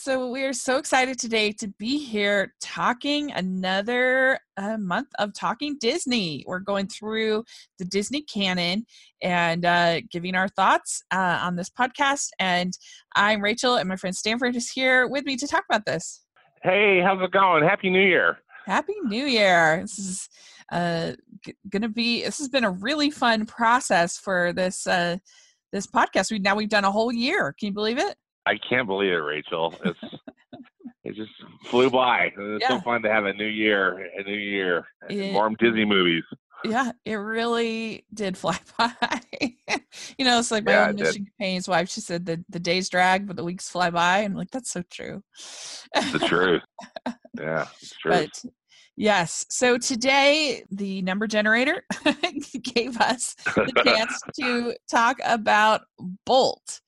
so we're so excited today to be here talking another uh, month of talking Disney. We're going through the Disney canon and uh, giving our thoughts uh, on this podcast. And I'm Rachel, and my friend Stanford is here with me to talk about this. Hey, how's it going? Happy New Year. Happy New Year. This is uh, g- going to be, this has been a really fun process for this. Uh, this podcast. We now we've done a whole year. Can you believe it? I can't believe it, Rachel. It's it just flew by. It's Yeah. so fun to have a new year, a new year, Yeah. more Disney movies. Yeah, it really did fly by. you know, it's like my Yeah, own. Michigan Payne's wife. She said the, the days drag, but the weeks fly by. I'm like, that's so true. The truth. yeah, it's true. But yes, so today the number generator gave us the chance to talk about Bolt,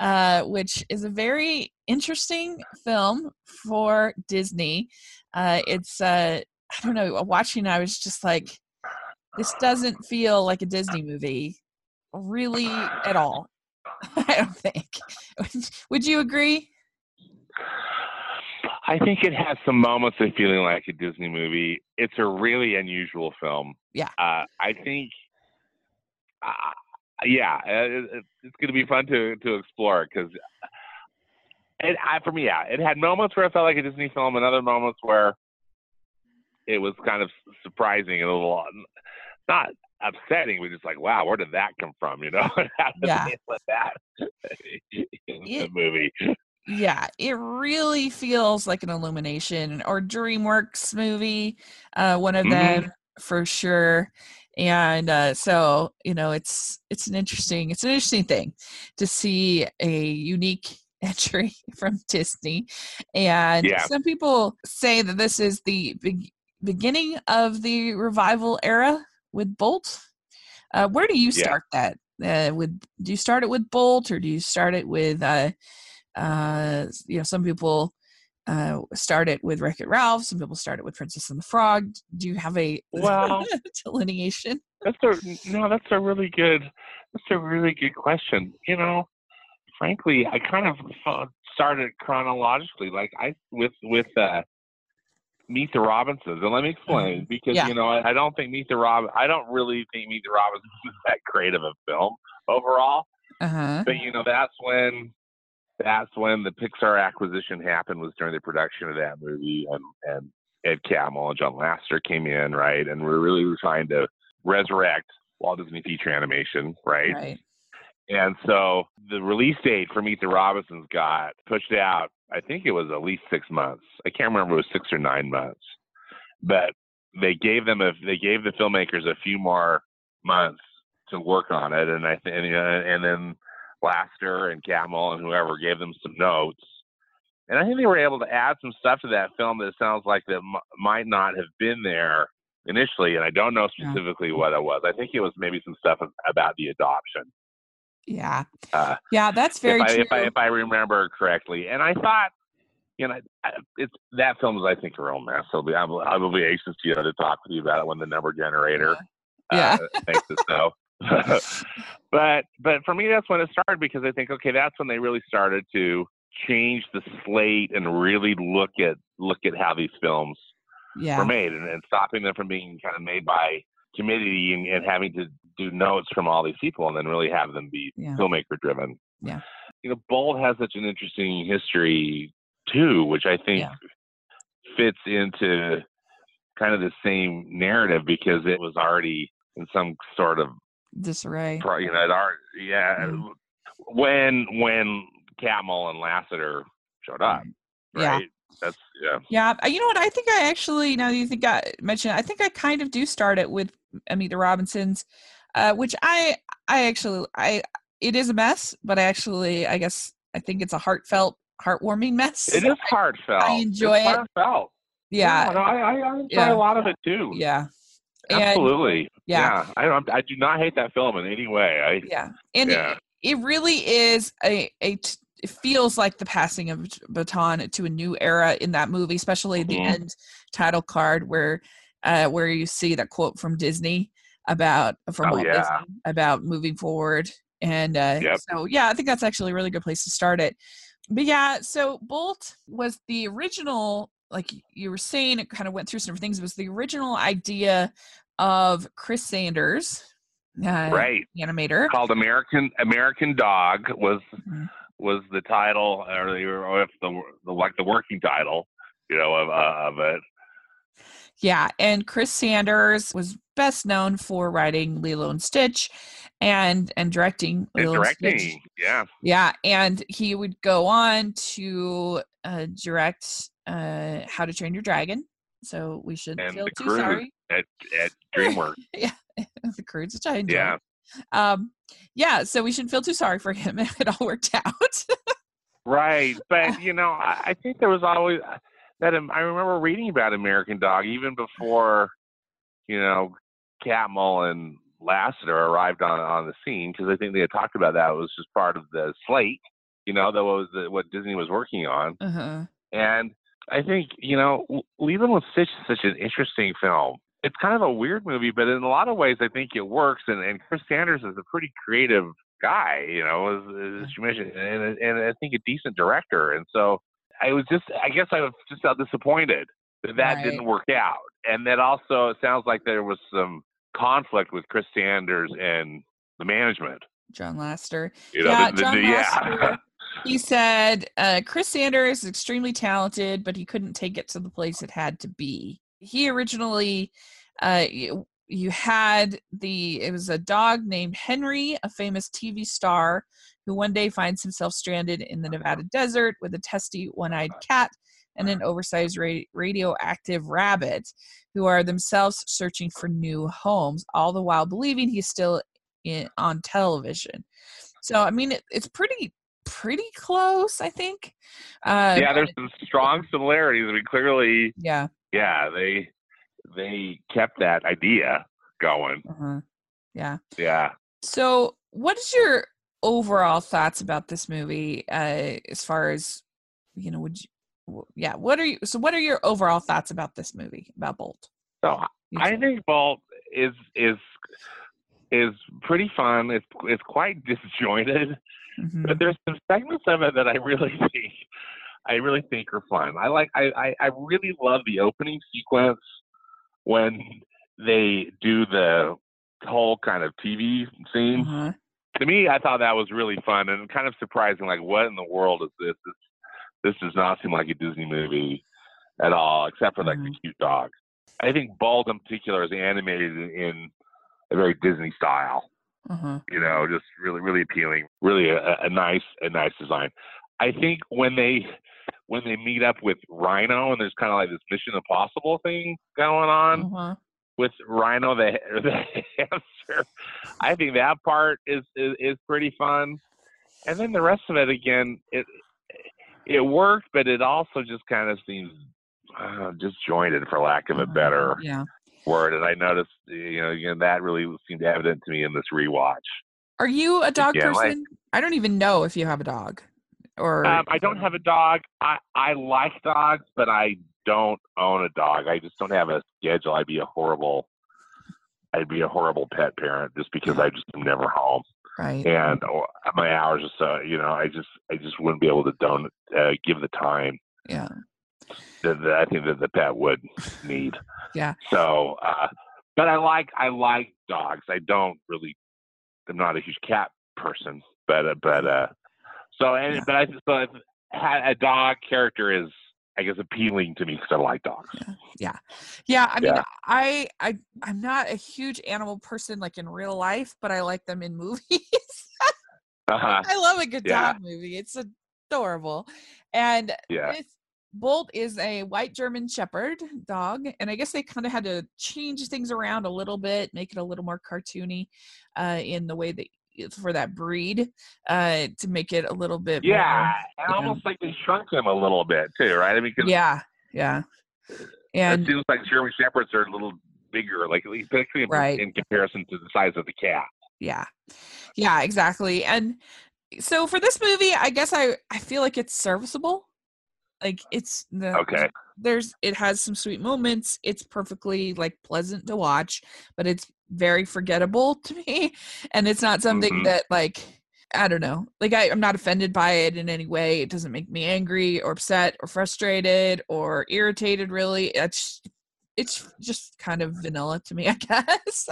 uh, which is a very interesting film for Disney. Uh, it's, uh, I don't know, watching, I was just like, this doesn't feel like a Disney movie, really at all. I don't think. Would you agree? I think it has some moments of feeling like a Disney movie. It's a really unusual film. Yeah. Uh, I think. Uh, yeah, uh, it, it- it's going to be fun to to explore because. It, I, for me, yeah, it had moments where it felt like a Disney film, and other moments where it was kind of surprising and a little not upsetting, but just like, wow, where did that come from? You know, how did Yeah. that in Yeah. the movie? Yeah, it really feels like an Illumination or DreamWorks movie, uh, one of Mhm. them for sure. And uh, so, you know, it's it's an interesting it's an interesting thing to see a unique entry from Disney. And Yeah. some people say that this is the be- beginning of the revival era with Bolt. Uh, where do you Yeah. start that? Uh, with do you start it with Bolt or do you start it with uh, uh, you know, some people uh, start it with Wreck It Ralph. Some people start it with Princess and the Frog. Do you have a Well- delineation? That's a no. That's a really good. That's a really good question. You know, frankly, I kind of started chronologically, like I with with uh, Meet the Robinsons, and let me explain because Yeah. you know I, I don't think Meet the Rob. I don't really think Meet the Robinsons is that great of a film overall. Uh huh. But you know, that's when that's when the Pixar acquisition happened. Was during the production of that movie, and and Ed Catmull and John Lasseter came in, right? And we're really trying to resurrect Walt Disney feature animation, right? Right. And so the release date for Meet the Robinsons got pushed out. I think it was at least six months. I can't remember if it was six or nine months, but they gave them a they gave the filmmakers a few more months to work on it, and I think and, uh, and then Lasseter and Catmull and whoever gave them some notes, and I think they were able to add some stuff to that film that sounds like that m- might not have been there initially, and I don't know Yeah. specifically what it was. I think it was maybe some stuff about the adoption. Yeah. Uh, Yeah, that's very if I, true. if I if I remember correctly. And I thought, you know, it's that film is I think a real mess. I'll be I will, I will be anxious to you know, to talk with you about it when the number generator Yeah. uh, makes it so. but but for me that's when it started because I think okay that's when they really started to change the slate and really look at look at how these films yeah. were made and, and stopping them from being kind of made by committee and, and having to do notes from all these people and then really have them be Yeah. filmmaker driven. Yeah. You know, Bolt has such an interesting history too, which I think Yeah. fits into kind of the same narrative because it was already in some sort of Disarray. pro- you know, already, yeah, Mm. when when Catmull and Lasseter showed up, Yeah. right? That's yeah. Yeah, you know what? I think I actually now that you think I mentioned, I think I kind of do start it with the Robinsons, uh, which I I actually I it is a mess, but I actually I guess I think it's a heartfelt, heartwarming mess. It is heartfelt. I enjoy it's it. Heartfelt. Yeah, no, I, I, I enjoy Yeah. a lot of it too. yeah, And- Absolutely. yeah. I don't. I do not hate that film in any way. I yeah, and Yeah. it, it really is a a. T- it feels like the passing of baton to a new era in that movie, especially the Mhm. end title card where uh, where you see that quote from Disney about from Oh, Walt yeah. Disney about moving forward. And uh, Yep. so, yeah, I think that's actually a really good place to start it. but yeah, so Bolt was the original, like you were saying, it kind of went through some things. It was the original idea of Chris Sanders, uh, right animator called American American Dog was Mhm. was the title or, the, or if the, the like the working title you know of uh, of it Yeah, and Chris Sanders was best known for writing Lilo and Stitch and and directing and Lilo and Stitch. directing yeah Yeah, and he would go on to uh, direct uh, How to Train Your Dragon. So we should And feel The too sorry. at at DreamWorks The Croods, which I enjoyed. yeah Um, yeah, so we shouldn't feel too sorry for him. If it all worked out. right but you know I, I think there was always that um, I remember reading about American Dog even before you know Catmull and Lasseter arrived on on the scene because I think they had talked about that it was just part of the slate you know that was the, what Disney was working on uh-huh. And I think, you know, L- Lilo and Stitch is such an interesting film. It's kind of a weird movie, but in a lot of ways, I think it works. And, and Chris Sanders is a pretty creative guy, you know, as, as you mentioned, and, and I think a decent director. And so I was just, I guess I was just felt disappointed that that Right. didn't work out. And that also, it sounds like there was some conflict with Chris Sanders and the management. John Lasseter. You know, Yeah, the- the- John the- yeah. He said uh, Chris Sanders is extremely talented, but he couldn't take it to the place it had to be. He originally, uh, you, you had the it was a dog named Henry, a famous TV star, who one day finds himself stranded in the Nevada desert with a testy one-eyed cat and an oversized ra- radioactive rabbit, who are themselves searching for new homes, all the while believing he's still in, on television. So I mean, it, it's pretty pretty close, I think. Uh, yeah, there's some strong similarities. I mean, clearly, yeah. yeah, they they kept that idea going. uh Yeah. Yeah. So, what is your overall thoughts about this movie? Uh, as far as you know, would you? Yeah. What are you? So, what are your overall thoughts about this movie about Bolt? So I think Bolt is is is pretty fun. It's it's quite disjointed, Mhm. but there's some segments of it that I really think I really think are fun. I like I I, I really love the opening sequence when they do the whole kind of TV scene. Uh-huh. to me, I thought that was really fun and kind of surprising. Like, what in the world is this? This, this does not seem like a Disney movie at all, except for like the cute dog. I think Bolt in particular is animated in a very Disney style. Uh-huh. You know, just really, really appealing. Really a, a nice, a nice design. I think when they when they meet up with Rhino and there's kind of like this Mission Impossible thing going on Uh-huh. with Rhino the, the hamster. I think that part is, is is pretty fun, and then the rest of it again, it it worked, but it also just kind of seems uh, disjointed, for lack of a Uh-huh. better Yeah. Word. And I noticed, you know, again that really seemed evident to me in this rewatch. Are you a dog Yeah, person? I don't even know if you have a dog. Or Um, I don't have a dog. I I like dogs, but I don't own a dog. I just don't have a schedule. I'd be a horrible. I'd be a horrible pet parent just because I just am never home. right. and my hours are so you know i just i just wouldn't be able to don't uh, give the time Yeah. That, that i think that the pet would need Yeah. so uh but i like i like dogs i don't really i'm not a huge cat person but uh, but uh so and Yeah. but i so had a dog character is i guess appealing to me because i like dogs Yeah, Yeah. I mean, Yeah. I I I'm not a huge animal person like in real life, but I like them in movies. uh-huh. I love a good Yeah. dog movie. It's adorable. And yeah this Bolt is a white German Shepherd dog, and I guess they kind of had to change things around a little bit, make it a little more cartoony uh, in the way that for that breed uh, to make it a little bit more- yeah and yeah. almost like they shrunk them a little bit too right i mean yeah, yeah. it seems like German Shepherds are a little bigger, like at least Right. in comparison to the size of the cat. yeah yeah exactly and so for this movie i guess i i feel like it's serviceable like it's the Okay. there's it has some sweet moments it's perfectly like pleasant to watch but it's very forgettable to me and it's not something Mhm. that like I don't know. Like I, I'm not offended by it in any way. It doesn't make me angry or upset or frustrated or irritated. Really, it's it's just kind of vanilla to me, I guess.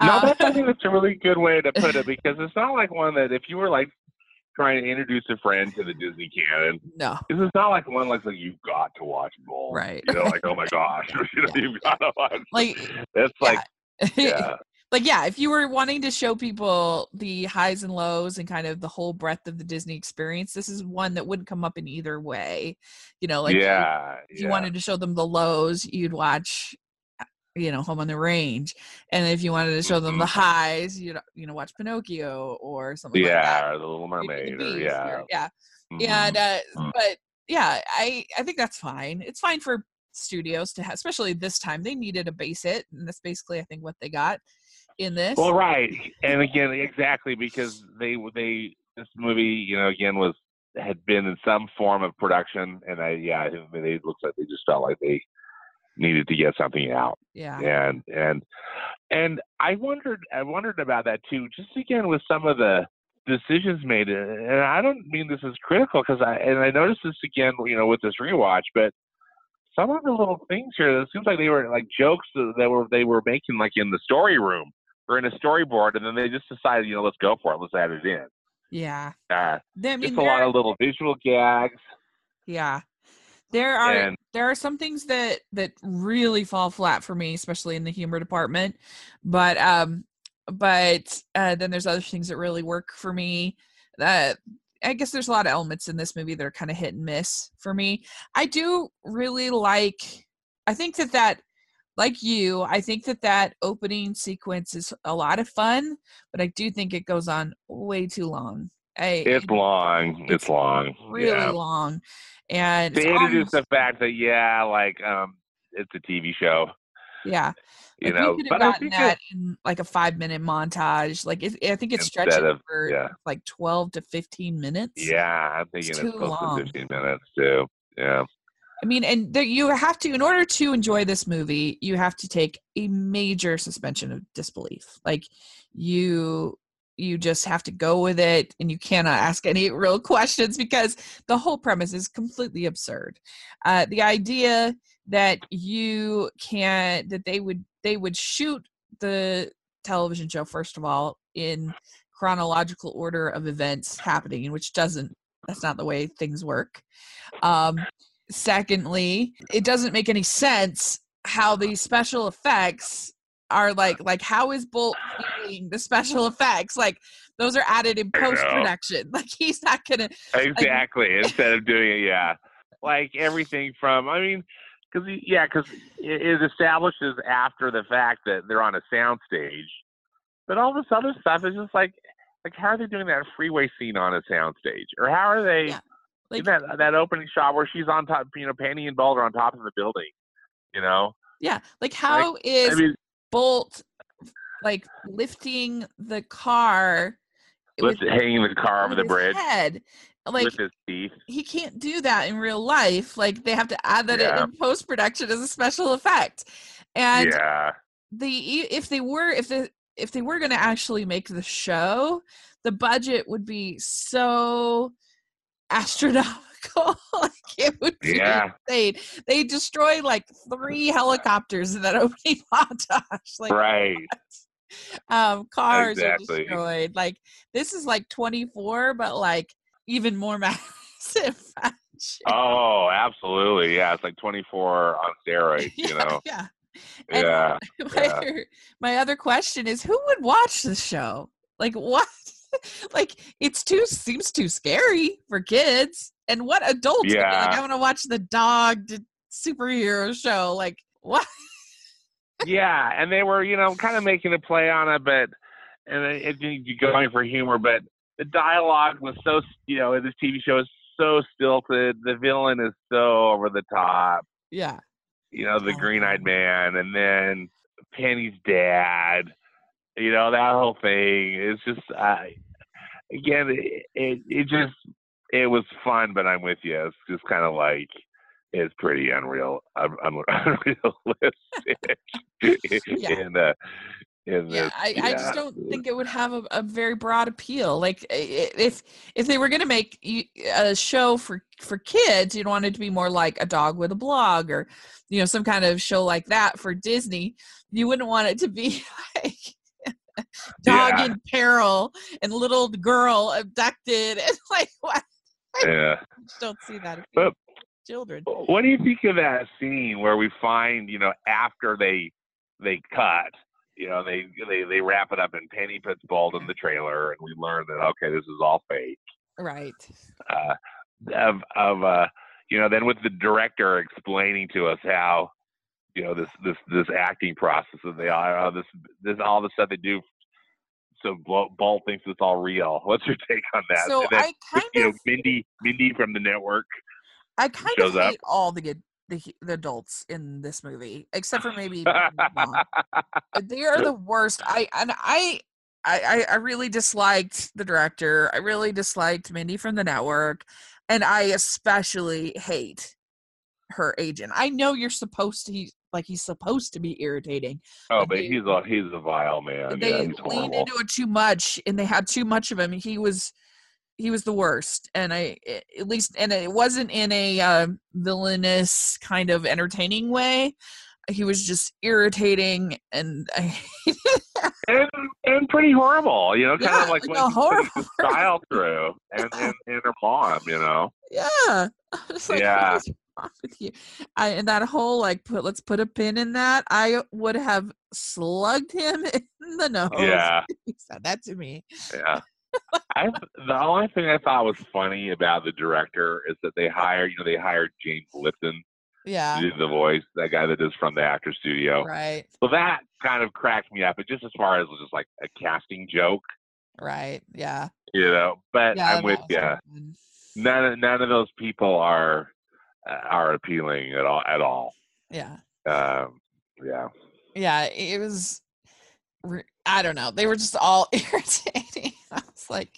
no, uh, that's, I think that's a really good way to put it because it's not like one that if you were like trying to introduce a friend to the Disney canon, no, this is not like one like like you've got to watch Bolt, right? You know, like oh my gosh, you know, yeah. you've got to watch. Like it's yeah. like yeah. like yeah, if you were wanting to show people the highs and lows and kind of the whole breadth of the Disney experience, this is one that wouldn't come up in either way. You know, like yeah, if you yeah. wanted to show them the lows, you'd watch you know home on the range and if you wanted to show them the mm-hmm. highs you'd you know watch pinocchio or something yeah like that. or the little mermaid or, yeah or, yeah mm-hmm. and uh, mm. but yeah i i think that's fine it's fine for studios to have especially this time they needed a base hit and that's basically i think what they got in this. Well, right, and again, exactly because they they this movie, you know, again was had been in some form of production, and I yeah, it looks like they just felt like they needed to get something out. Yeah, and and and I wondered I wondered about that too, just again with some of the decisions made, and I don't mean this is critical because I and I noticed this again, you know, with this rewatch, but some of the little things here, it seems like they were like jokes that were they were making like in the story room or in a storyboard, and then they just decided, you know, let's go for it, let's add it in. Yeah. Uh, I mean, just a lot of little visual gags. Yeah. There are and, there are some things that that really fall flat for me, especially in the humor department. But um, but uh, then there's other things that really work for me. That I guess there's a lot of elements in this movie that are kind of hit and miss for me. I do really like. I think that that like you, I think that that opening sequence is a lot of fun, but I do think it goes on way too long. I, it's long. It's, long. Really yeah. long. And they introduce the fact that yeah, like um, it's a TV show. Yeah. You like know, we could have gotten that in like a five minute montage. Like it, I think it's stretching of, for yeah. like twelve to fifteen minutes. Yeah, I'm thinking it's, it's close long. to fifteen minutes too. Yeah. I mean, and there, you have to, in order to enjoy this movie, you have to take a major suspension of disbelief. Like you, you just have to go with it, and you cannot ask any real questions because the whole premise is completely absurd. Uh, the idea that you can that they would they would shoot the television show first of all in chronological order of events happening, which doesn't that's not the way things work. Um, secondly it doesn't make any sense how these special effects are uh, like like how is bolt doing the special effects like those are added in post production like he's not gonna exactly like, instead of doing it yeah like everything from i mean because yeah because it establishes after the fact that they're on a sound stage but all this other stuff is just like like how are they doing that freeway scene on a sound stage or how are they yeah. Like that that opening shot where she's on top, you know, Penny and are on top of the building. You know. Yeah, like how like, is I mean, Bolt like lifting the car? Lift, with, hanging the car over the bridge. Head. Like with his teeth. He can't do that in real life. Like they have to add that yeah. in post production as a special effect. And yeah. the if they were if the if they were going to actually make the show, the budget would be so astronomical. like it would be yeah. insane. They destroyed like three helicopters in that opening montage. Like right. Um, cars exactly. are destroyed. Like this is like 24, but like even more massive. oh, absolutely. Yeah, it's like 24 on steroids, yeah, you know. Yeah. Yeah, my, yeah. My other question is who would watch the show? Like what? like it's too seems too scary for kids. And what adults? Yeah. Like I want to watch the dog superhero show. Like what? yeah, and they were you know kind of making a play on it, but and it, it, going for humor, but the dialogue was so you know this TV show is so stilted. The villain is so over the top. Yeah. You know the oh, green-eyed um man, and then Penny's dad you know that whole thing is just I again it, it, it just it was fun, but I'm with you. It's just kind of like it's pretty unreal, un, unrealistic, yeah. and uh, in yeah this. I, I just don't think it would have a, a very broad appeal like if if they were going to make a show for for kids you'd want it to be more like a dog with a blog or you know some kind of show like that for disney you wouldn't want it to be like dog Yeah. in peril and little girl abducted and like what Yeah. Don't see that But- children What do you think of that scene where we find, you know, after they they cut, you know, they they they wrap it up and Penny puts Bolt in the trailer, and we learn that okay, this is all fake. right Uh, of of uh, you know, then with the director explaining to us how, you know, this this this acting process that they are, uh, this this all the stuff they do. So Bolt thinks it's all real. What's your take on that? so then, i kind you know, Mindy Mindy from the network. I kind of up. all the good the, the adults in this movie, except for maybe. Uh, they are the worst. I and I I- I really disliked the director. I really disliked Mindy from the network, and I especially hate her agent. I know you're supposed to he, like he's supposed to be irritating. Oh, But but they- he's a he's a vile man. they yeah, he's leaned horrible. into it too much, and they had too much of him. He was he was the worst, and I at least and it wasn't in a uh, villainous kind of entertaining way. He was just irritating, and I and and pretty horrible. You know, kind Yeah, of like like horrible child through, and, and and her mom. You know. yeah, like, Yeah. Wrong with you? I and that whole like put let's put a pin in that. I would have slugged him in the nose. Yeah, he said that to me. yeah. I the only thing I thought was funny about the director is that they hired, you know, they hired James Lipton Yeah, the voice, that guy that is from the actor studio. right, So that kind of cracked me up. But just as far as just like a casting joke, right, yeah. you know. But Yeah, I'm with you. None of none of those people are are appealing at all at all. Yeah, Um, yeah. yeah. It was. I don't know. They were just all irritating. I was like,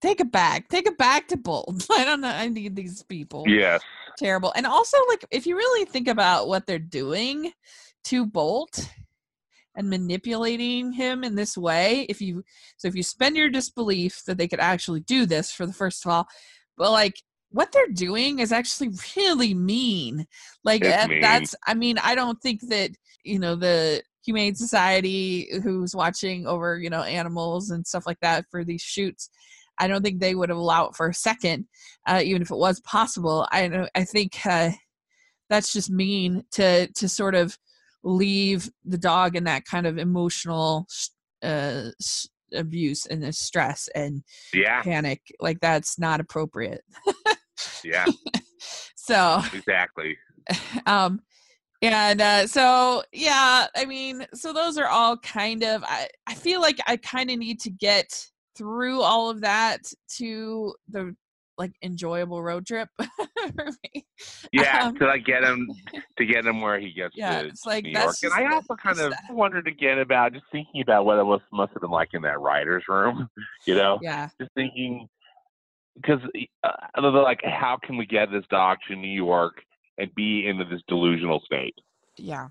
take it back. Take it back to Bolt. I don't know. I need these people. Yes. Terrible. And also, like, if you really think about what they're doing to Bolt and manipulating him in this way, if you so if you spend your disbelief that they could actually do this for the first of all, but like what they're doing is actually really mean. Like uh, mean. that's I mean, I don't think that, you know, the humane society who's watching over, you know, animals and stuff like that for these shoots, I don't think they would allow it for a second, uh, even if it was possible. I don't I think uh, that's just mean to to sort of leave the dog in that kind of emotional uh, abuse and the stress and Yeah. panic like that's not appropriate Yeah. so Exactly. um and uh so yeah i mean so those are all kind of i i feel like i kind of need to get through all of that to the like enjoyable road trip for me Yeah. Um, to like get him to get him where he gets Yeah, to it's like, New York. And I also kind of the- wondered again about just thinking about what it was must have been like in that writer's room. You know, yeah just thinking because uh, like how can we get this dog to New York and be into this delusional state? yeah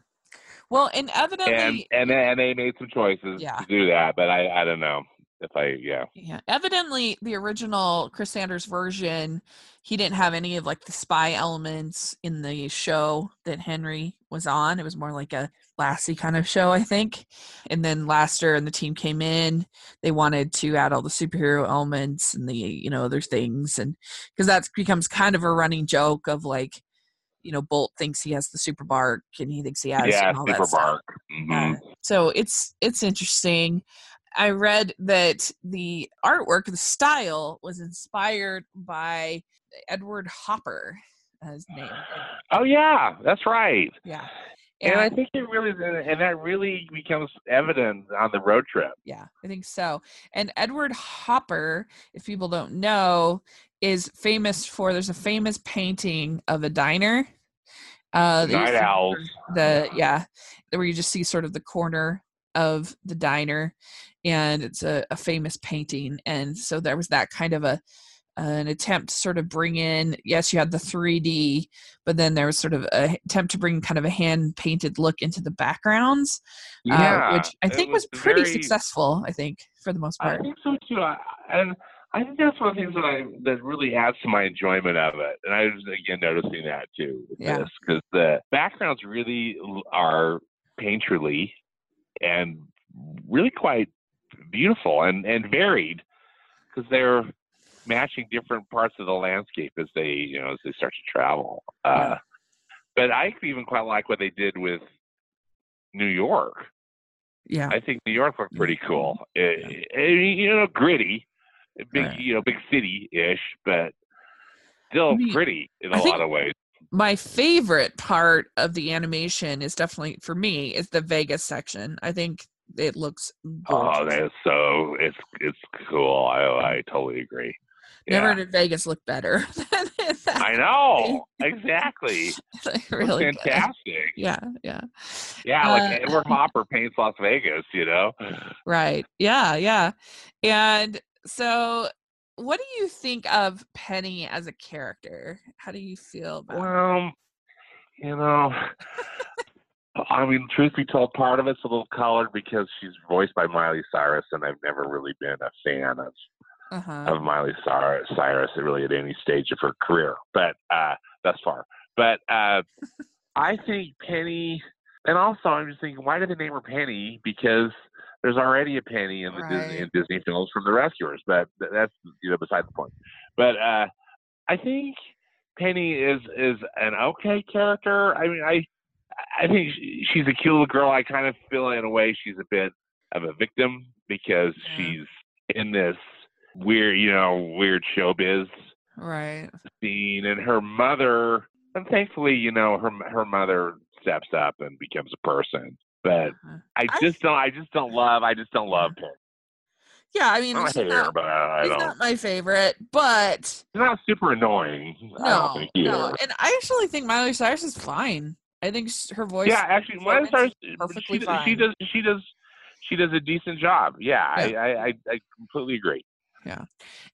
well and evidently and and they, and they made some choices Yeah. to do that, but I I don't know if I yeah Yeah, evidently the original Chris Sanders version, he didn't have any of like the spy elements in the show that Henry was on. It was more like a Lassie kind of show, I think. And then Lasseter and the team came in. They wanted to add all the superhero elements and the you know other things, and because that becomes kind of a running joke of like, you know, Bolt thinks he has the super bark and he thinks he has yeah all that super stuff. bark. Mhm. Uh, so it's it's interesting. I read that the artwork, the style, was inspired by Edward Hopper, his name. oh yeah, that's right. Yeah, And I think it really and that really becomes evident on the road trip. yeah, I think so. And Edward Hopper, if people don't know, is famous for. There's a famous painting of a diner. Uh, Night owls. the yeah where you just see sort of the corner of the diner and it's a, a famous painting and so there was that kind of a an attempt to sort of bring in yes you had the 3d but then there was sort of an attempt to bring kind of a hand painted look into the backgrounds Yeah, uh, which i think was, was pretty very- successful i think for the most part I think so too. I, and I think that's one of the things that I that really adds to my enjoyment of it. And I was again noticing that too Yeah. because the backgrounds really are painterly and really quite beautiful and and varied because they're matching different parts of the landscape as they you know as they start to travel. Uh, but I even quite like what they did with New York. yeah I think New York looked pretty cool. It, it- eh, eh, eh, you know, gritty, big, Right. you know, big city-ish, but still I mean, pretty in a I lot of ways. my favorite part of the animation is definitely for me is the vegas section i think it looks Oh, that is so. It's it's cool. I I totally agree. never Yeah. did vegas look better than that. I know exactly. Like, really good. fantastic. yeah yeah Yeah, Uh, like Edward Hopper paints Las Vegas. You know. Right. Yeah, yeah. And so what do you think of Penny as a character? How do you feel about her? Well, you know, I mean, truth be told, part of it's a little colored because she's voiced by Miley Cyrus, and I've never really been a fan of Uh-huh. of Miley Cyrus, Cyrus really at any stage of her career, but uh, thus far. But uh, I think Penny, and also I'm just thinking, why did they name her Penny? Because there's already a Penny in the Disney, in Disney films from the Rescuers, but that's you know beside the point. But uh, I think Penny is is an okay character. I mean, I I think she's a cute little girl. I kind of feel in a way she's a bit of a victim because Yeah. she's in this weird, you know, weird showbiz Right. scene, and her mother, and thankfully, you know, her her mother steps up and becomes a person. But Uh-huh. I I- just don't, I just don't love, I just don't love her. Yeah, I mean, I it's hate her, not, but I it's don't. my favorite, but She's not super annoying. I don't no, no. And I actually think Miley Cyrus is fine. I think her voice Yeah, actually, Miley Cyrus, perfectly she, does- she does, she does, she does a decent job. Yeah, I, Yeah. I, I, I completely agree. Yeah,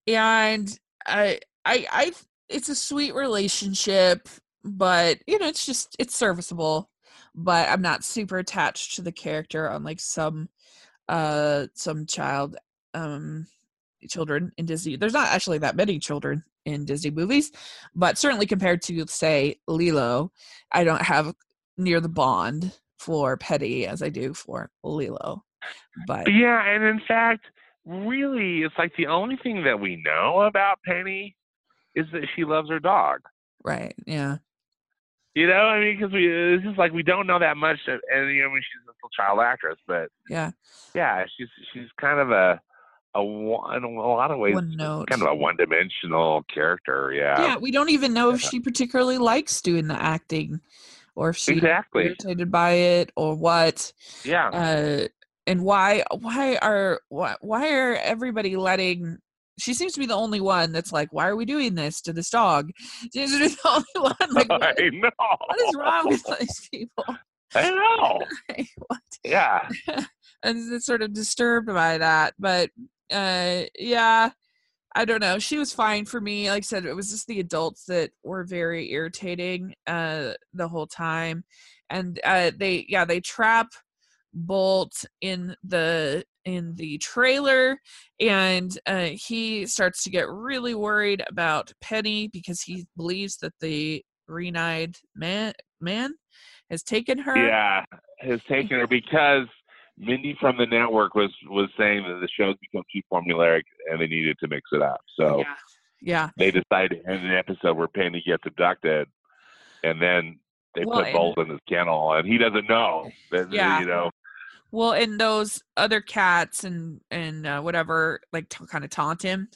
and I, I, I, it's a sweet relationship, but you know, it's just it's serviceable. But I'm not super attached to the character, unlike some, uh, some child, um, children in Disney. There's not actually that many children in Disney movies, but certainly compared to say Lilo, I don't have near the bond for Penny as I do for Lilo. But Yeah, and in fact, really, it's like the only thing that we know about Penny is that she loves her dog. right, yeah, You know, I mean, because we it's just like we don't know that much, and you know, I mean, she's a little child actress, but yeah, yeah, she's she's kind of a a one in a lot of ways one note. kind of a one dimensional character. Yeah, yeah, we don't even know if she particularly likes doing the acting, or if she's exactly. irritated by it, or what. Yeah, Uh, and why? Why are why, why are everybody letting? She seems to be the only one that's like, why are we doing this to this dog? She's the only one. Like, what, I know. what is wrong with these people? I know. Yeah, and it's sort of disturbed by that. But uh, yeah, I don't know. She was fine for me. Like I said, it was just the adults that were very irritating uh, the whole time, and uh, they yeah they trap Bolt in the in the trailer and uh, he starts to get really worried about Penny because he believes that the green-eyed man man has taken her yeah, has taken her because Mindy from the network was was saying that the show's become too formulaic and they needed to mix it up. So yeah yeah they decided to end an episode where Penny gets abducted, and then they Well, put Bolt in his kennel, and he doesn't know that Yeah. you know. Well, and those other cats and and uh, whatever like t- kind of taunt him,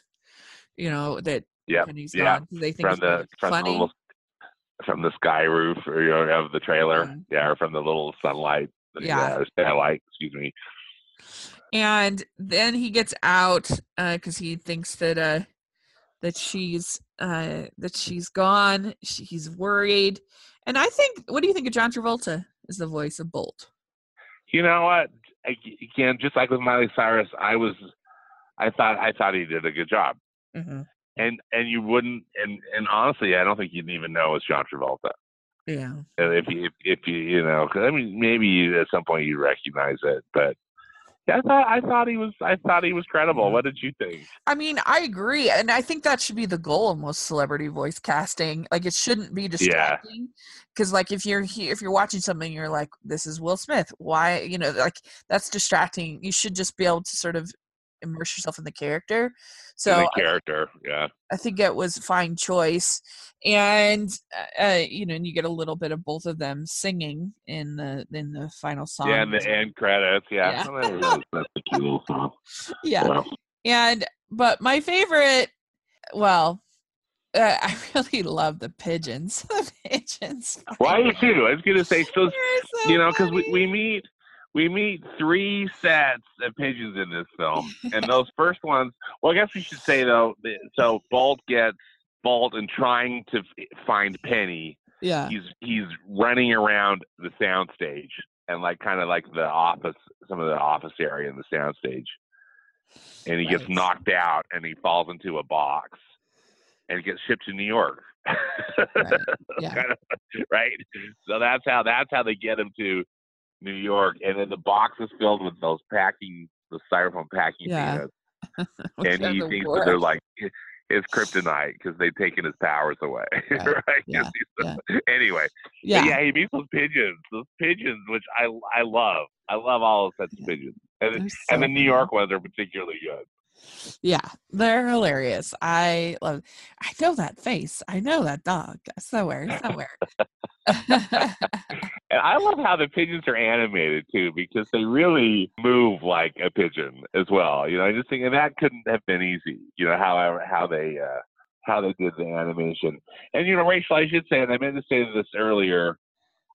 you know that Yeah, Penny's yeah, gone they think from the from the funny. little from the sky roof or you know of the trailer, Mhm. yeah, or from the little sunlight, Yeah. or skylight, excuse me. and then he gets out because he thinks that uh that she's uh that she's gone. She, he's worried, and I think. What do you think of John Travolta as the voice of Bolt? You know what? Again, just like with Miley Cyrus, I was, I thought I thought he did a good job. Mm-hmm. and and you wouldn't and and honestly, I don't think you'd even know it's John Travolta. Yeah. And if you if, if you you know, 'cause I mean, maybe at some point you recognize it, but yeah, I thought I thought he was I thought he was credible. What did you think? I mean, I agree, and I think that should be the goal of most celebrity voice casting. Like, it shouldn't be distracting, because like if you're if you're watching something, you're like, "This is Will Smith." Why, you know, like that's distracting. You should just be able to sort of immerse yourself in the character. So the I, character, yeah. I think it was fine choice, and uh, uh, you know, and you get a little bit of both of them singing in the in the final song. Yeah, and the end credits, yeah. Yeah. That is- a cute little song. yeah. Yeah. And but my favorite, well, uh, I really love the pigeons. the pigeons. Why you too? I was gonna say so. They're so You know, because we, we meet we meet three sets of pigeons in this film, and those first ones. Well, I guess we should say though. So Bolt gets Bolt and trying to f- find Penny. yeah He's he's running around the soundstage and like kind of like the office, some of the office area in the soundstage, and he gets knocked out and he falls into a box and gets shipped to New York. Right. Yeah. kind of, right? So that's how that's how they get him to New York, and then the box is filled with those packing, the styrofoam packing Yeah. peanuts, and he thinks that they're like his kryptonite because they've taken his powers away, Right. right? Yeah. Anyway, yeah. yeah. he meets those pigeons, those pigeons, which I I love. I love all of those sets of pigeons, and They're and the New. York ones are particularly good. Yeah, they're hilarious. I love. I know that face. I know that dog somewhere, somewhere. And I love how the pigeons are animated too, because they really move like a pigeon as well. You know, I just think, and that couldn't have been easy. You know, how how they uh, how they did the animation. And you know, Rachel, I should say, and I meant to say this earlier.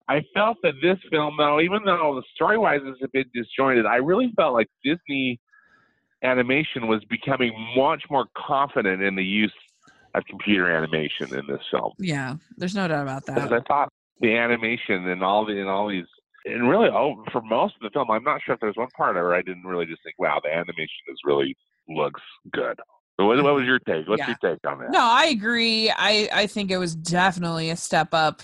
I felt that this film, though, even though the story wise is a bit disjointed, I really felt like Disney animation was becoming much more confident in the use of computer animation in this film yeah, there's no doubt about that. because. I thought the animation and all the and all these and really oh for most of the film I'm not sure if there's one part where I didn't really just think wow the animation is really looks good. What, what was your take? What's Yeah. your take on that? No, I agree. I I think it was definitely a step up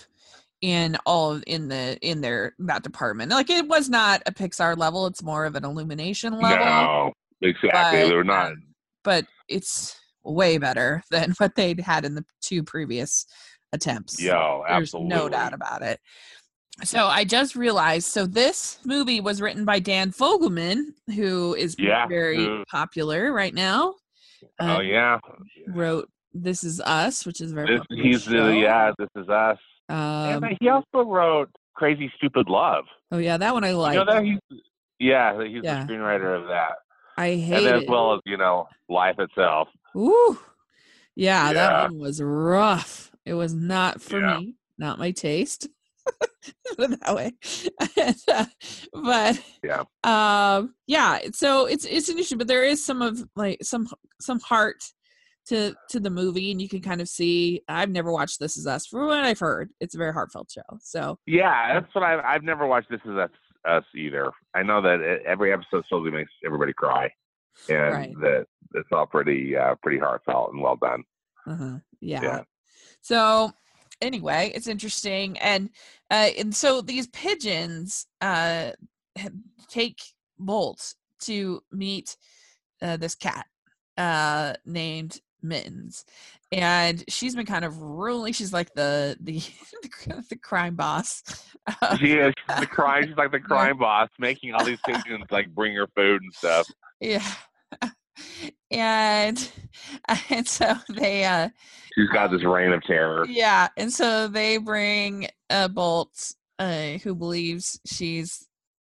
in all of, in the in their that department. Like it was not a Pixar level; it's more of an Illumination level. No, exactly. but, they were not. um, but it's way better than what they'd had in the two previous attempts. yo, There's absolutely. no doubt about it. So I just realized. So this movie was written by Dan Fogelman, who is Yeah, very popular right now. Oh Uh, yeah. Wrote "This Is Us," which is very This, popular he's the yeah. This is us. Um, and he also wrote Crazy Stupid Love. oh yeah, that one I like. you know that he's yeah he's Yeah. the screenwriter of that, I hate and as it. well as you know Life itself. Ooh, yeah, Yeah. that one was rough. It was not for Yeah. me, not my taste. That way. And, uh, but Yeah. um, yeah. So it's it's an issue, but there is some of like some some heart to to the movie, and you can kind of see. I've never watched This Is Us. from what I've heard, it's a very heartfelt show. So Yeah, that's what I've I've never watched This Is Us, us either. I know that every episode slowly makes everybody cry, and Right. that it's all pretty uh, pretty heartfelt and well done. uh yeah. Yeah. So anyway, it's interesting, and uh, and so these pigeons uh take Bolt to meet uh, this cat uh named Mittens, and she's been kind of ruling. She's like the the the crime boss. Uh, She is she's the crime. She's like the crime boss, making all these pigeons like bring her food and stuff. yeah. And and so they uh She's got this reign of terror. Yeah, and so they bring uh, Bolt, uh, who believes she's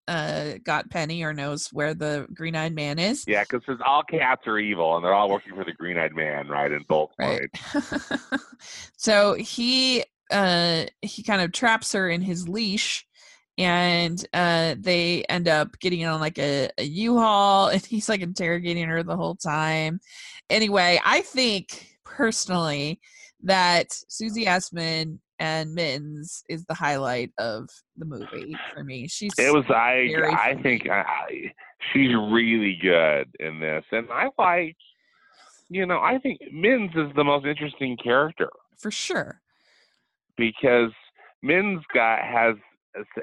uh, got Penny or knows where the green-eyed man is. Yeah, because all cats are evil, and they're all working for the Green Eyed Man, right? In both Right. right. so he uh, he kind of traps her in his leash, and uh, they end up getting on like a, a U-Haul, and he's like interrogating her the whole time. Anyway, I think personally that Susie Essman and Mittens is the highlight of the movie for me. She's It was I. I think I, she's really good in this, and I like. you know, I think Mittens is the most interesting character For sure. because Mittens got has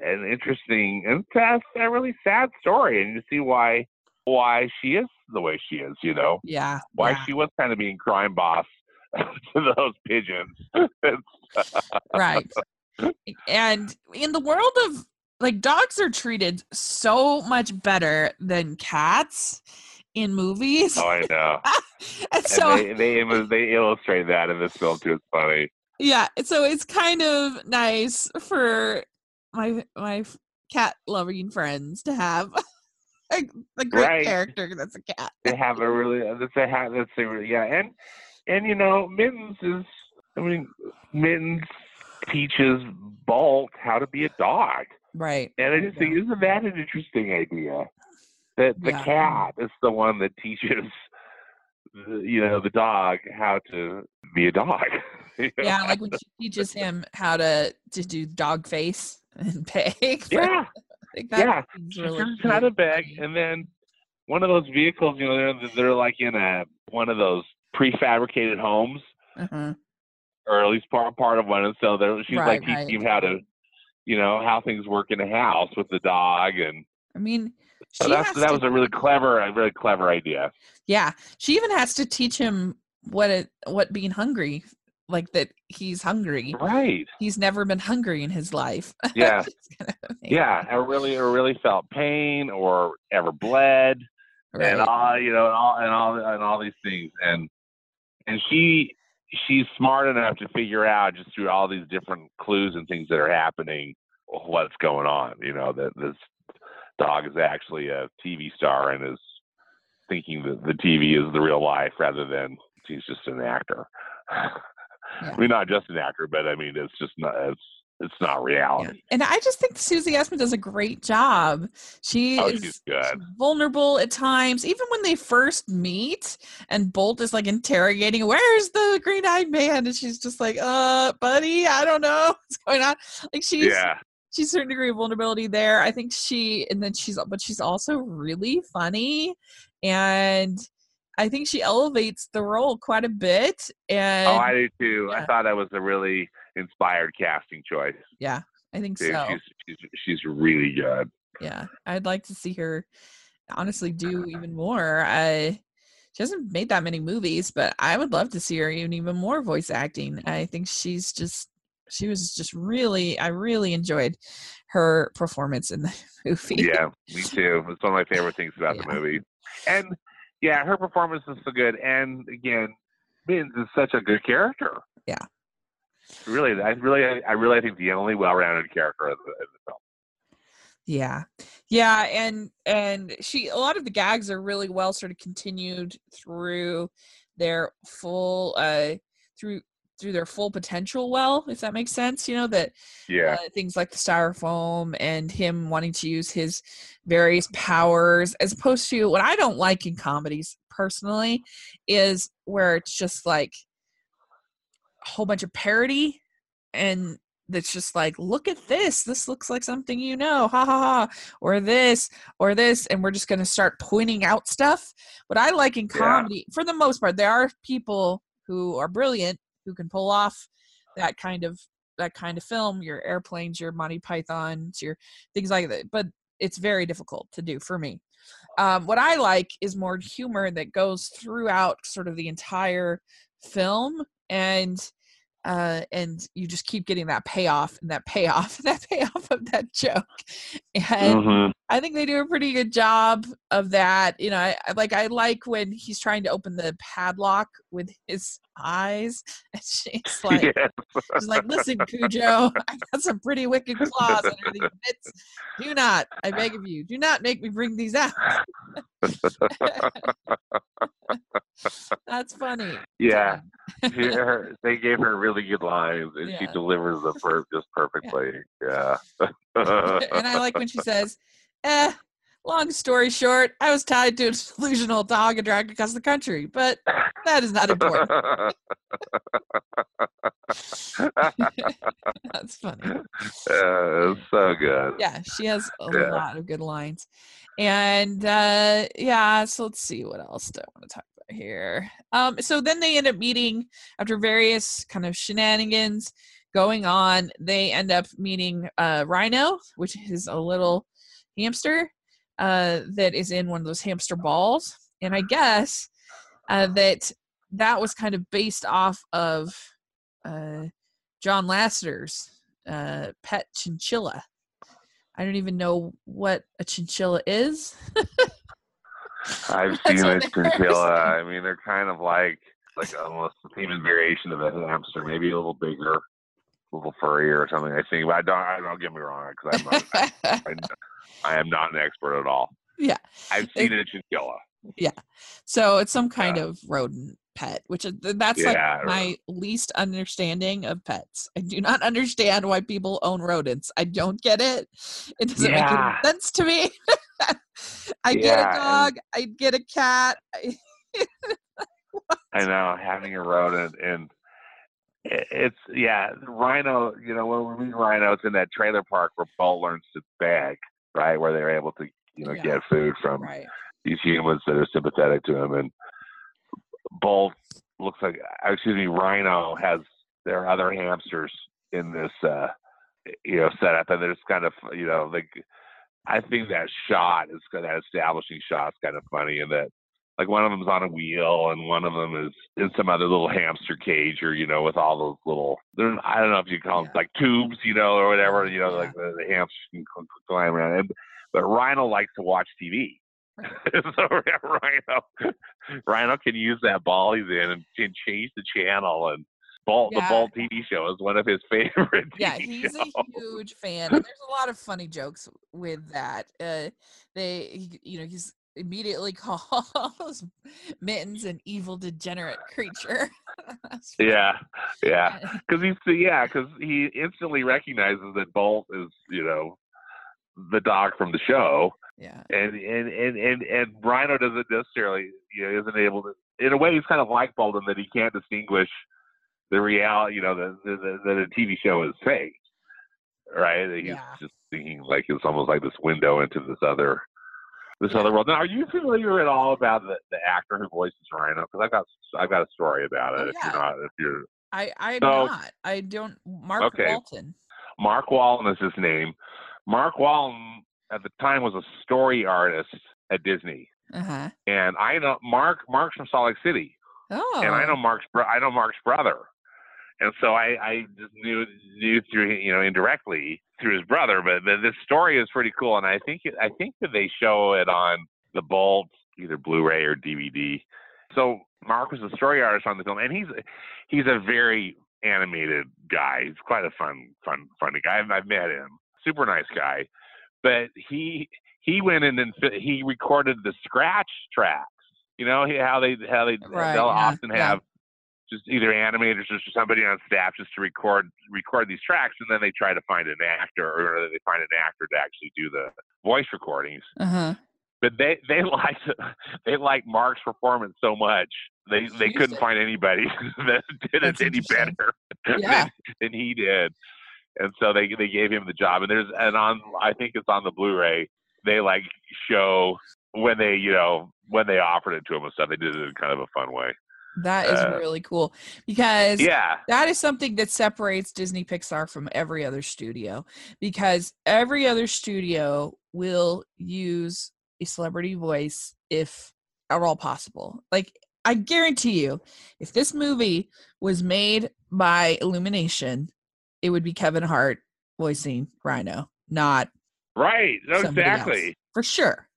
an interesting and sad, a really sad story, and you see why why she is the way she is. You know, Yeah. why yeah. she was kind of being crime boss to those pigeons. right and in the world of like dogs are treated so much better than cats in movies oh, I know. and And so they they they illustrate that in this film too. It's funny. yeah so it's kind of nice for my my cat loving friends to have a, a great Right. character that's a cat They have a really that's a ha- that's a really, yeah, and and you know Mittens is I mean Mittens teaches Bolt how to be a dog, right and I just think isn't that an interesting idea? That the Yeah. cat is the one that teaches. The, you know the dog how to be a dog. You know? yeah like when she teaches him how to to do dog face and beg yeah. like yeah. She really how to cute. beg, and then one of those vehicles, you know, they're, they're like in a one of those prefabricated homes, uh-huh. or at least part part of one. And so they're, she's Right, like teaching right. him how to, you know, how things work in a house with the dog, and I mean, so that to, was a really clever, a really clever idea. yeah. She even has to teach him what it what being hungry, like that he's hungry. Right? He's never been hungry in his life. Yeah, It's kind of amazing. yeah. I really, or really felt pain, or ever bled, right. and all you know, and all and all and all these things, and and she she's smart enough to figure out just through all these different clues and things that are happening what's going on. You know that this dog is actually a TV star and is thinking that the TV is the real life rather than he's just an actor. I mean, not just an actor, but I mean, it's just not it's it's not Yeah. reality. And I just think Susie Essman does a great job. She Oh, is she's good. vulnerable at times, even when they first meet and Bolt is like interrogating, where's the green eyed man? And she's just like, uh, buddy, I don't know what's going on. Like she's Yeah, she's a certain degree of vulnerability there. I think she and then she's but she's also really funny and I think she elevates the role quite a bit. And oh, I do too. I thought that was a really inspired casting choice. yeah, I think Dude, so. she's, she's she's really good. yeah i'd like to see her honestly do even more i she hasn't made that many movies but i would love to see her in even more voice acting i think she's just she was just really i really enjoyed her performance in the movie Yeah, me too. It's one of my favorite things about the movie. And yeah, her performance is so good. And again, Mittens is such a good character. Yeah. Really, I really, I really think the only well-rounded character of the, of the film. yeah yeah and and she a lot of the gags are really well sort of continued through their full uh through through their full potential well if that makes sense you know that Yeah, uh, things like the styrofoam and him wanting to use his various powers as opposed to what i don't like in comedies personally is where it's just like a whole bunch of parody and that's just like look at this. This looks like something you know. Ha ha ha. Or this or this. And we're just going to start pointing out stuff. What i like in Yeah. comedy for the most part there are people who are brilliant who can pull off that kind of that kind of film your airplanes your monty pythons your things like that but it's very difficult to do for me. Um, what i like is more humor that goes throughout sort of the entire film and uh, and you just keep getting that payoff and that payoff and that payoff of that joke and Mhm. I think they do a pretty good job of that. You know, I, like I like when he's trying to open the padlock with his eyes, and she's like, Yes. she's like, "Listen, Cujo, I got some pretty wicked claws under these mitts. Do not, I beg of you, do not make me bring these out." That's funny. yeah. Her, they gave her really good lines, and she delivers them per, just perfectly. Yeah. and I like when she says, "Eh." Long story short, I was tied to a delusional dog and dragged across the country, but that is not important. That's funny. Uh, it's so good. yeah she has a Yeah. lot of good lines and uh yeah so let's see what else do i want to talk about here. Um, so then they end up meeting after various kind of shenanigans going on. They end up meeting uh, Rhino, which is a little hamster uh, that is in one of those hamster balls, and I guess uh, that that was kind of based off of uh, John Lasseter's uh, pet chinchilla. I don't even know what a chinchilla is. I've seen a chinchilla. I mean, they're kind of like like almost a human variation of a hamster, maybe a little bigger, little furrier or something. I think, but I don't. I don't get me wrong, because I'm not. I, I am not an expert at all. Yeah. I've seen it, a chinchilla. Yeah, so it's some kind Yeah. of rodent pet, which is that's Yeah, like my least understanding of pets. I do not understand why people own rodents. I don't get it. It doesn't make any sense to me. I get Yeah, a and- dog. I get a cat. I, I know having a rodent and it's yeah, Rhino. You know when we meet Rhino, it's in that trailer park where Bolt learns to beg, right? Where they're able to you know Yeah. get food from right. these humans that are sympathetic to him. And Bolt looks like, uh, excuse me, Rhino has their other hamsters in this, uh, you know, setup, and there's kind of, you know, like I think that shot is that establishing shot's kind of funny in that. Like one of them's on a wheel, and one of them is in some other little hamster cage, or you know, with all those little. I don't know if you call them Yeah. like tubes, you know, or whatever. You know, Yeah. like the, the hamsters can cl- cl- climb around. And, but Rhino likes to watch TV, so Rhino, Rhino can use that ball he's in and, and change the channel. And Bolt, Yeah. the Bolt TV show is one of his favorite. yeah TV he's shows. a huge fan and there's a lot of funny jokes with that uh they he, you know he's immediately calls mittens an evil degenerate creature Yeah, yeah, because he's yeah, because he instantly recognizes that Bolt is you know the dog from the show, yeah and and and and, and Rhino doesn't necessarily you know isn't able to. In a way, he's kind of like Bolt in that he can't distinguish the reality, you know, the the, the, the TV show is fake, right? He's Yeah. just thinking like it's almost like this window into this other this other world. Now, are you familiar at all about the, the actor who voices Rhino? Because I've got I've got a story about it. Oh, if yeah. you're not, if you're i i'm So- not i don't mark Okay. walton Mark Walton is his name. Mark Walton at the time was a story artist at Disney, uh-huh and I know Mark. Mark's from Salt Lake City, oh and I know Mark's. I know Mark's brother, and so I, I just knew knew through you know indirectly through his brother. But, but this story is pretty cool, and I think it, I think that they show it on the Bolt either Blu-ray or DVD. So Mark was a story artist on the film, and he's he's a very animated guy. He's quite a fun, fun, funny guy. I've, I've met him. Super nice guy. But he he went in and he recorded the scratch tracks. You know how they how they Right, they'll yeah, often yeah. Just either animators or somebody on staff just to record record these tracks, and then they try to find an actor or they find an actor to actually do the voice recordings uh-huh but they they liked they liked Mark's performance so much they they couldn't find anybody that did That's it any better Yeah. than, than he did, and so they they gave him the job. And there's and on I think it's on the Blu-ray they like show when they you know when they offered it to him and stuff. They did it in kind of a fun way. That is Uh, really cool because Yeah, that is something that separates Disney Pixar from every other studio because every other studio will use a celebrity voice if at all possible. Like I guarantee you, if this movie was made by Illumination, it would be Kevin Hart voicing Rhino, not right. No, somebody else, exactly. for sure.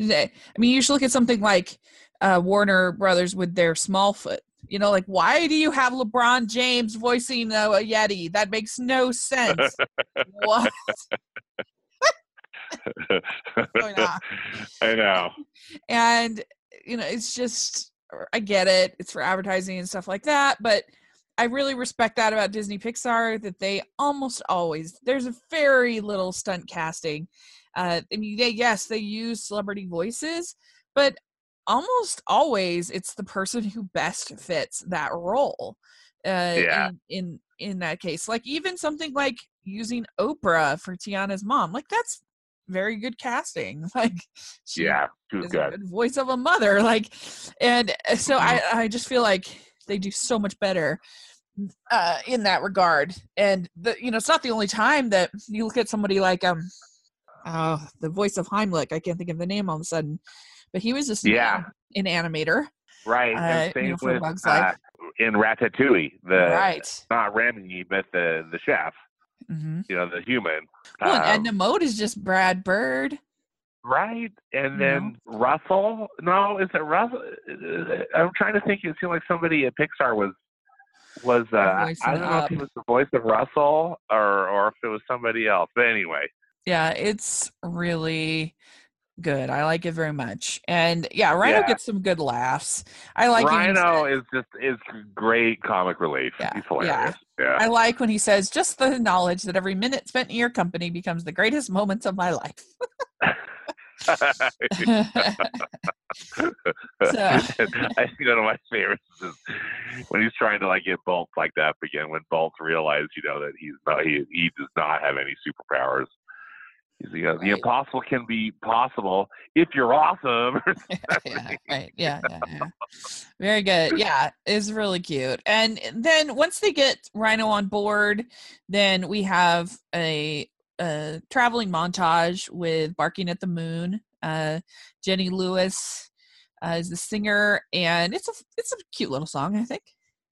I mean, you should look at something like uh, Warner Brothers with their Smallfoot. You know, like why do you have LeBron James voicing uh, a Yeti? That makes no sense. what? going on? I know. And you know, it's just I get it. It's for advertising and stuff like that, but I really respect that about Disney Pixar that they almost always there's a very little stunt casting. Uh, I mean, they yes, they use celebrity voices, but almost always it's the person who best fits that role. Uh, Yeah. in, in in that case, like even something like using Oprah for Tiana's mom, like that's very good casting. Like, she Yeah, good. good voice of a mother. Like, and uh, so I, Mm-hmm. I just feel like they do so much better uh, in that regard. And the, you know, it's not the only time that you look at somebody like um, oh, the voice of Heimlich. I can't think of the name all of a sudden, but he was just Yeah. an animator, Right. uh, and same with uh, in Ratatouille, the right? not Remy, but the the chef. Mm-hmm. You know, the human. Well, and Um, Edna Mode is just Brad Bird. Right, and then Russell. No, is it Russell? Uh, I'm trying to think. It seemed like somebody at Pixar was was. Uh, I don't know up. if he was the voice of Russell or or if it was somebody else. But anyway, Yeah, it's really good. I like it very much. And yeah, Rhino Yeah. gets some good laughs. I like Rhino is just is great comic relief. Yeah, He's yeah. hilarious. Yeah. I like when he says, just the knowledge that every minute spent in your company becomes the greatest moments of my life. So- I think one of my favorites is when he's trying to like get Bolt like that again. When Bolt realized, you know, that he's not he he does not have any superpowers. You know, the impossible can be possible if you're awesome. yeah, right. Yeah, yeah, yeah. Very good. Yeah, it's really cute. And then once they get Rhino on board, then we have a, a traveling montage with Barking at the Moon. Uh, Jenny Lewis uh, is the singer, and it's a it's a cute little song, I think.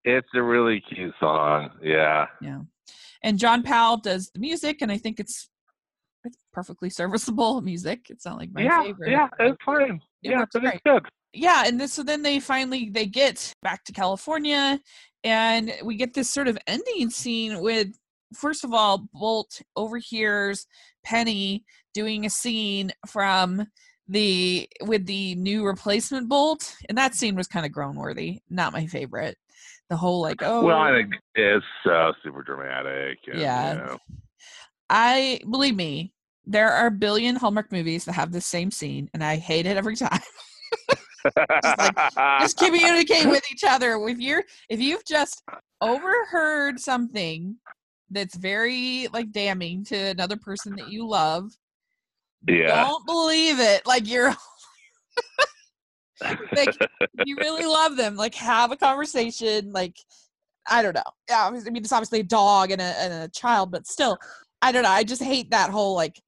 it's a really cute song. Yeah. Yeah. And John Powell does the music, and I think it's it's perfectly serviceable music. It's not like my yeah. favorite. Yeah. It's fine. It yeah, but it's good. yeah and this, so then they finally they get back to california and we get this sort of ending scene with first of all bolt overhears penny doing a scene from the with the new replacement bolt and that scene was kind of groan worthy not my favorite the whole like oh Well, I oh. think it's so super dramatic. And, Yeah. You know. I believe me there are a billion hallmark movies that have the same scene and i hate it every time. Just communicate with each other. If you're if you've just overheard something that's very like damning to another person that you love yeah. don't believe it. Like you're like you really love them. Like have a conversation. Like i don't know. Yeah i mean it's obviously a dog and a, and a child but still i don't know i just hate that whole like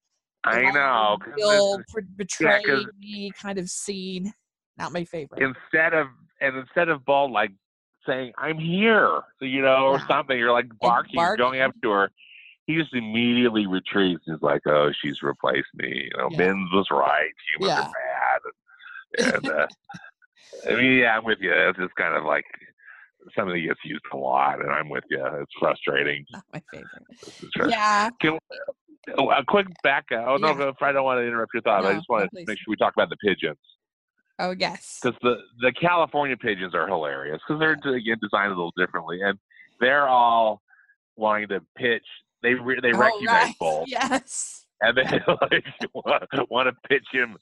I know. 'cause will it's- betray 'cause- me kind of scene not my favorite instead of and instead of Bolt like saying "I'm here," you know, or Yeah. something, you're like barking, barking. going up to her. He just immediately retreats. He's like, "Oh, she's replaced me." You know, Yeah. Ben's was right. Humans Yeah. are bad. And, and uh, I mean, yeah, I'm with you. It's just kind of like something that gets used a lot, and I'm with you. It's frustrating. not my favorite true. yeah Oh, a quick back. Oh no, Yeah. I don't want to interrupt your thought. I just want no, to make sure we talk about the pigeons. oh yes because the the California pigeons are hilarious because they're again designed a little differently, and they're all wanting to pitch. They re- they Oh, recognize right. Yes and they like want, want to pitch him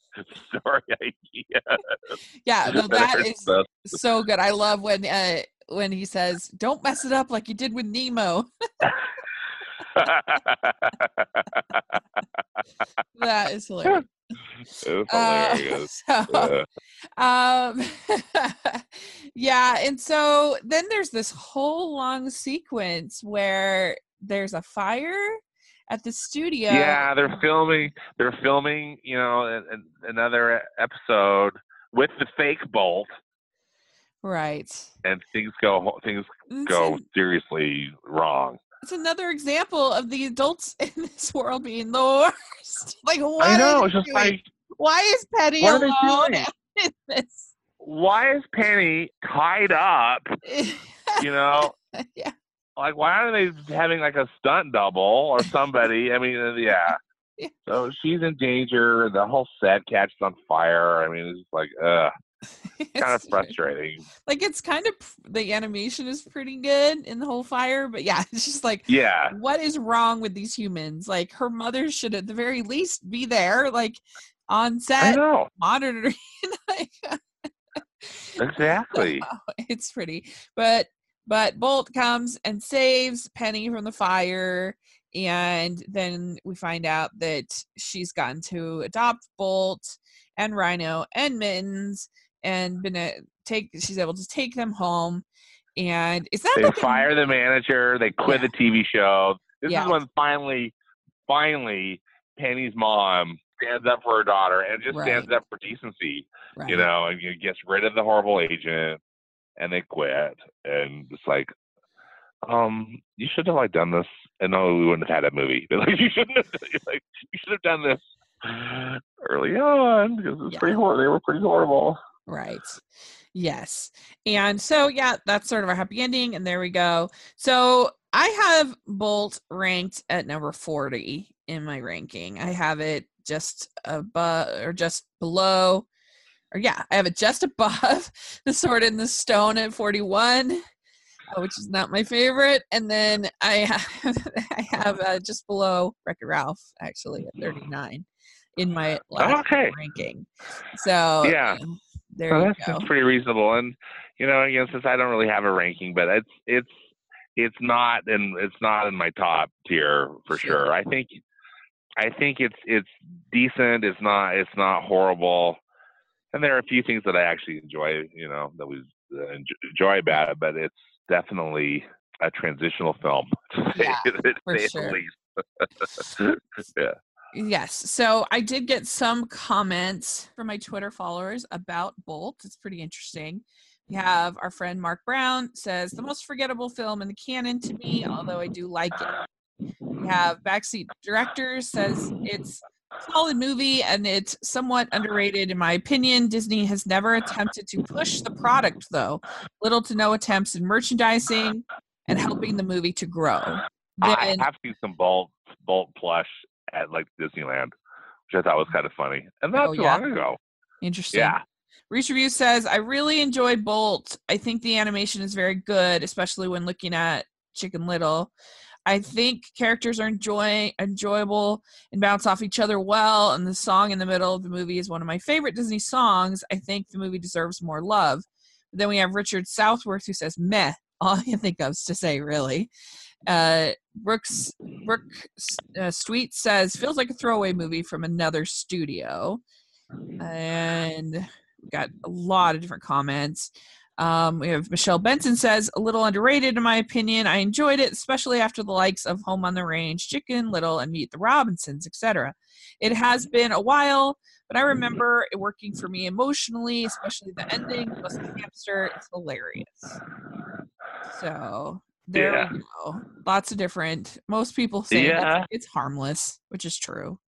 story ideas. yeah no that is so- so good i love when uh when he says don't mess it up like you did with nemo that is hilarious Uh, so um yeah and so then there's this whole long sequence where there's a fire at the studio yeah, they're filming. They're filming. You know, an, an- another episode with the fake Bolt, right and things go things It's go an- seriously wrong. it's another example of the adults in this world being the worst. Like, what I know. It's just doing? like why is Penny What are they alone in this? why is Penny tied up? You know, yeah, like why are they having like a stunt double or somebody? I mean, uh, yeah. Yeah. So she's in danger. The whole set catches on fire. I mean, it's just like, uh, kind of frustrating. Like, it's kind of the animation is pretty good in the whole fire, but yeah, it's just like, Yeah, what is wrong with these humans? Like, her mother should at the very least be there, like on set monitoring. like, exactly. it's pretty but but bolt comes and saves penny from the fire and then we find out that she's gotten to adopt Bolt and Rhino and Mittens and been a, take she's able to take them home and is that they like a- fire the manager. They quit Yeah. the TV show. This Yeah. is when finally, finally, Penny's mom stands up for her daughter and just stands up for decency. right. You know, and you gets rid of the horrible agent, and they quit. And it's like, um, you should have like done this, and no, we wouldn't have had a movie. But like, you shouldn't have. Like, you should have done this early on because it's Yeah. pretty horrible. They were pretty horrible. Right. Yes. And so, yeah, that's sort of our happy ending. And there we go. So I have Bolt ranked at number 40 in my ranking. I have it just above or just below, or yeah, I have it just above the sword and the stone at 41. uh, Which is not my favorite, and then I have I have uh, just below Wreck-It Ralph actually at 39 in my last Okay. ranking. So Yeah. There Well, you that's, go. that's pretty reasonable. And you know, again, since I don't really have a ranking, but it's it's it's not in it's not in my top tier for Sure. sure. I think I think it's it's decent. It's not it's not horrible. And there are a few things that I actually enjoy. You know, that we uh, enjoy about it, but it's definitely a transitional film. To say, Yeah, to for say sure. the least. yeah. Yes. So I did get some comments from my Twitter followers about Bolt. It's pretty interesting. We have our friend Mark Brown says the most forgettable film in the canon to me, although I do like it. We have Backseat Director says it's a solid movie and it's somewhat underrated in my opinion. Disney has never attempted to push the product though. Little to no attempts in merchandising and helping the movie to grow. I Then have seen some Bolt Bolt plush at like Disneyland, which I thought was mm. kind of funny, and not Oh, too yeah? long ago. interesting. Yeah, Reese Review says, I really enjoy Bolt. I think the animation is very good, especially when looking at Chicken Little. I think characters are enjoy enjoyable and bounce off each other well, and the song in the middle of the movie is one of my favorite Disney songs. I think the movie deserves more love. then we have Richard Southworth who says, meh. All I can think of is to say, really. Uh, Brooks Brooke uh, Sweet says, feels like a throwaway movie from another studio. And got a lot of different comments. Um, we have Michelle Benson says, a little underrated in my opinion. I enjoyed it, especially after the likes of Home on the Range, Chicken Little, and Meet the Robinsons, etc. It has been a while, but I remember it working for me emotionally, especially the ending. Plus the hamster, it's hilarious. So there Yeah. we go. Lots of different. Most people say Yeah. it's, harmless, which is true.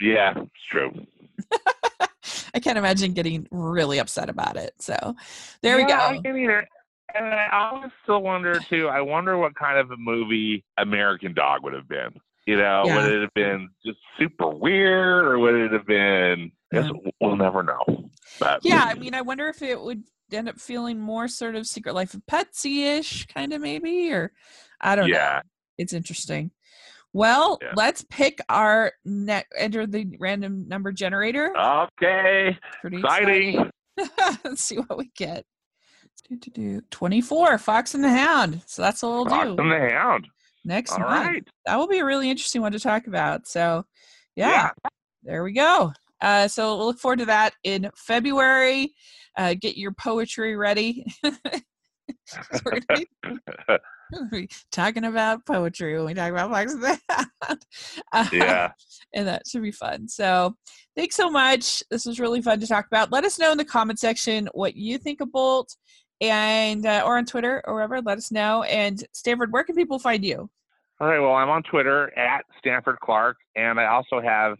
yeah, it's true. I can't imagine getting really upset about it. So there we Yeah, I go. can either. And I always still wonder too. I wonder what kind of a movie American Dog would have been. You know, Yeah. would it have been just super weird, or would it have been? I guess we'll never know. But Yeah, I mean, I wonder if it would end up feeling more sort of Secret Life of Petsy ish, kind of maybe, or I don't know. yeah, It's interesting. Well, Yeah. let's pick our net. Enter the random number generator. okay, Pretty exciting. exciting. let's see what we get. Do, do, do. 24, Fox and the Hound. So that's what we'll Fox do and the Hound. next All month. right. That will be a really interesting one to talk about. So, yeah, there we go. Uh, so we'll look forward to that in February. Uh, get your poetry ready. We're gonna be- we'll be talking about poetry when we talk about Fox and Hound. Uh, yeah. and that should be fun. So, thanks so much. This was really fun to talk about. Let us know in the comment section what you think of Bolt, and uh, or on Twitter or wherever. Let us know. And Stanford, where can people find you? All right. Well, I'm on Twitter at Stanford Clark, and I also have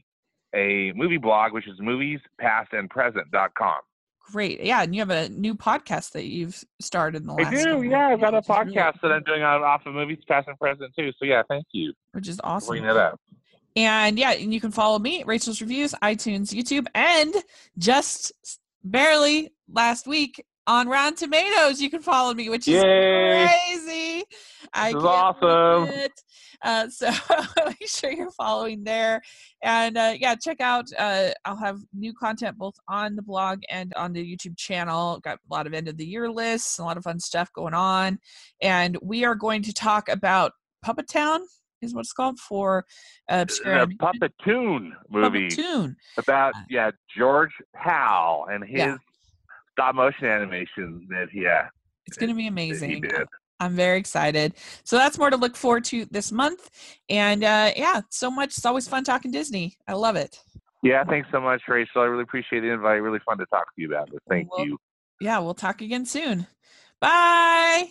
a movie blog, which is moviespastandpresent.com. Great. Yeah, and you have a new podcast that you've started in the last. I do. Yeah, I've got a really podcast that I'm doing out off of Movies Past and Present too. So yeah, thank you which is awesome. bringing it up. And yeah, and you can follow me, Rachel's Reviews, iTunes, YouTube, and just barely last week on Rotten Tomatoes, you can follow me, which is Yay. crazy. I This is awesome. it. Uh, so make sure you're following there, and uh, yeah, check out. Uh, I'll have new content both on the blog and on the YouTube channel. Got a lot of end of the year lists, a lot of fun stuff going on, and we are going to talk about Puppetoon is what it's called for uh, obscure animation. Puppetoon movie Puppetoon. about yeah George Pal and his Yeah. Stop motion animation that yeah It's going to be amazing. I'm very excited. So that's more to look forward to this month. And uh, yeah, so much. It's always fun talking Disney. I love it. Yeah, thanks so much, Rachel. I really appreciate the invite. Really fun to talk to you about this. Thank Well, you. Yeah, we'll talk again soon. Bye.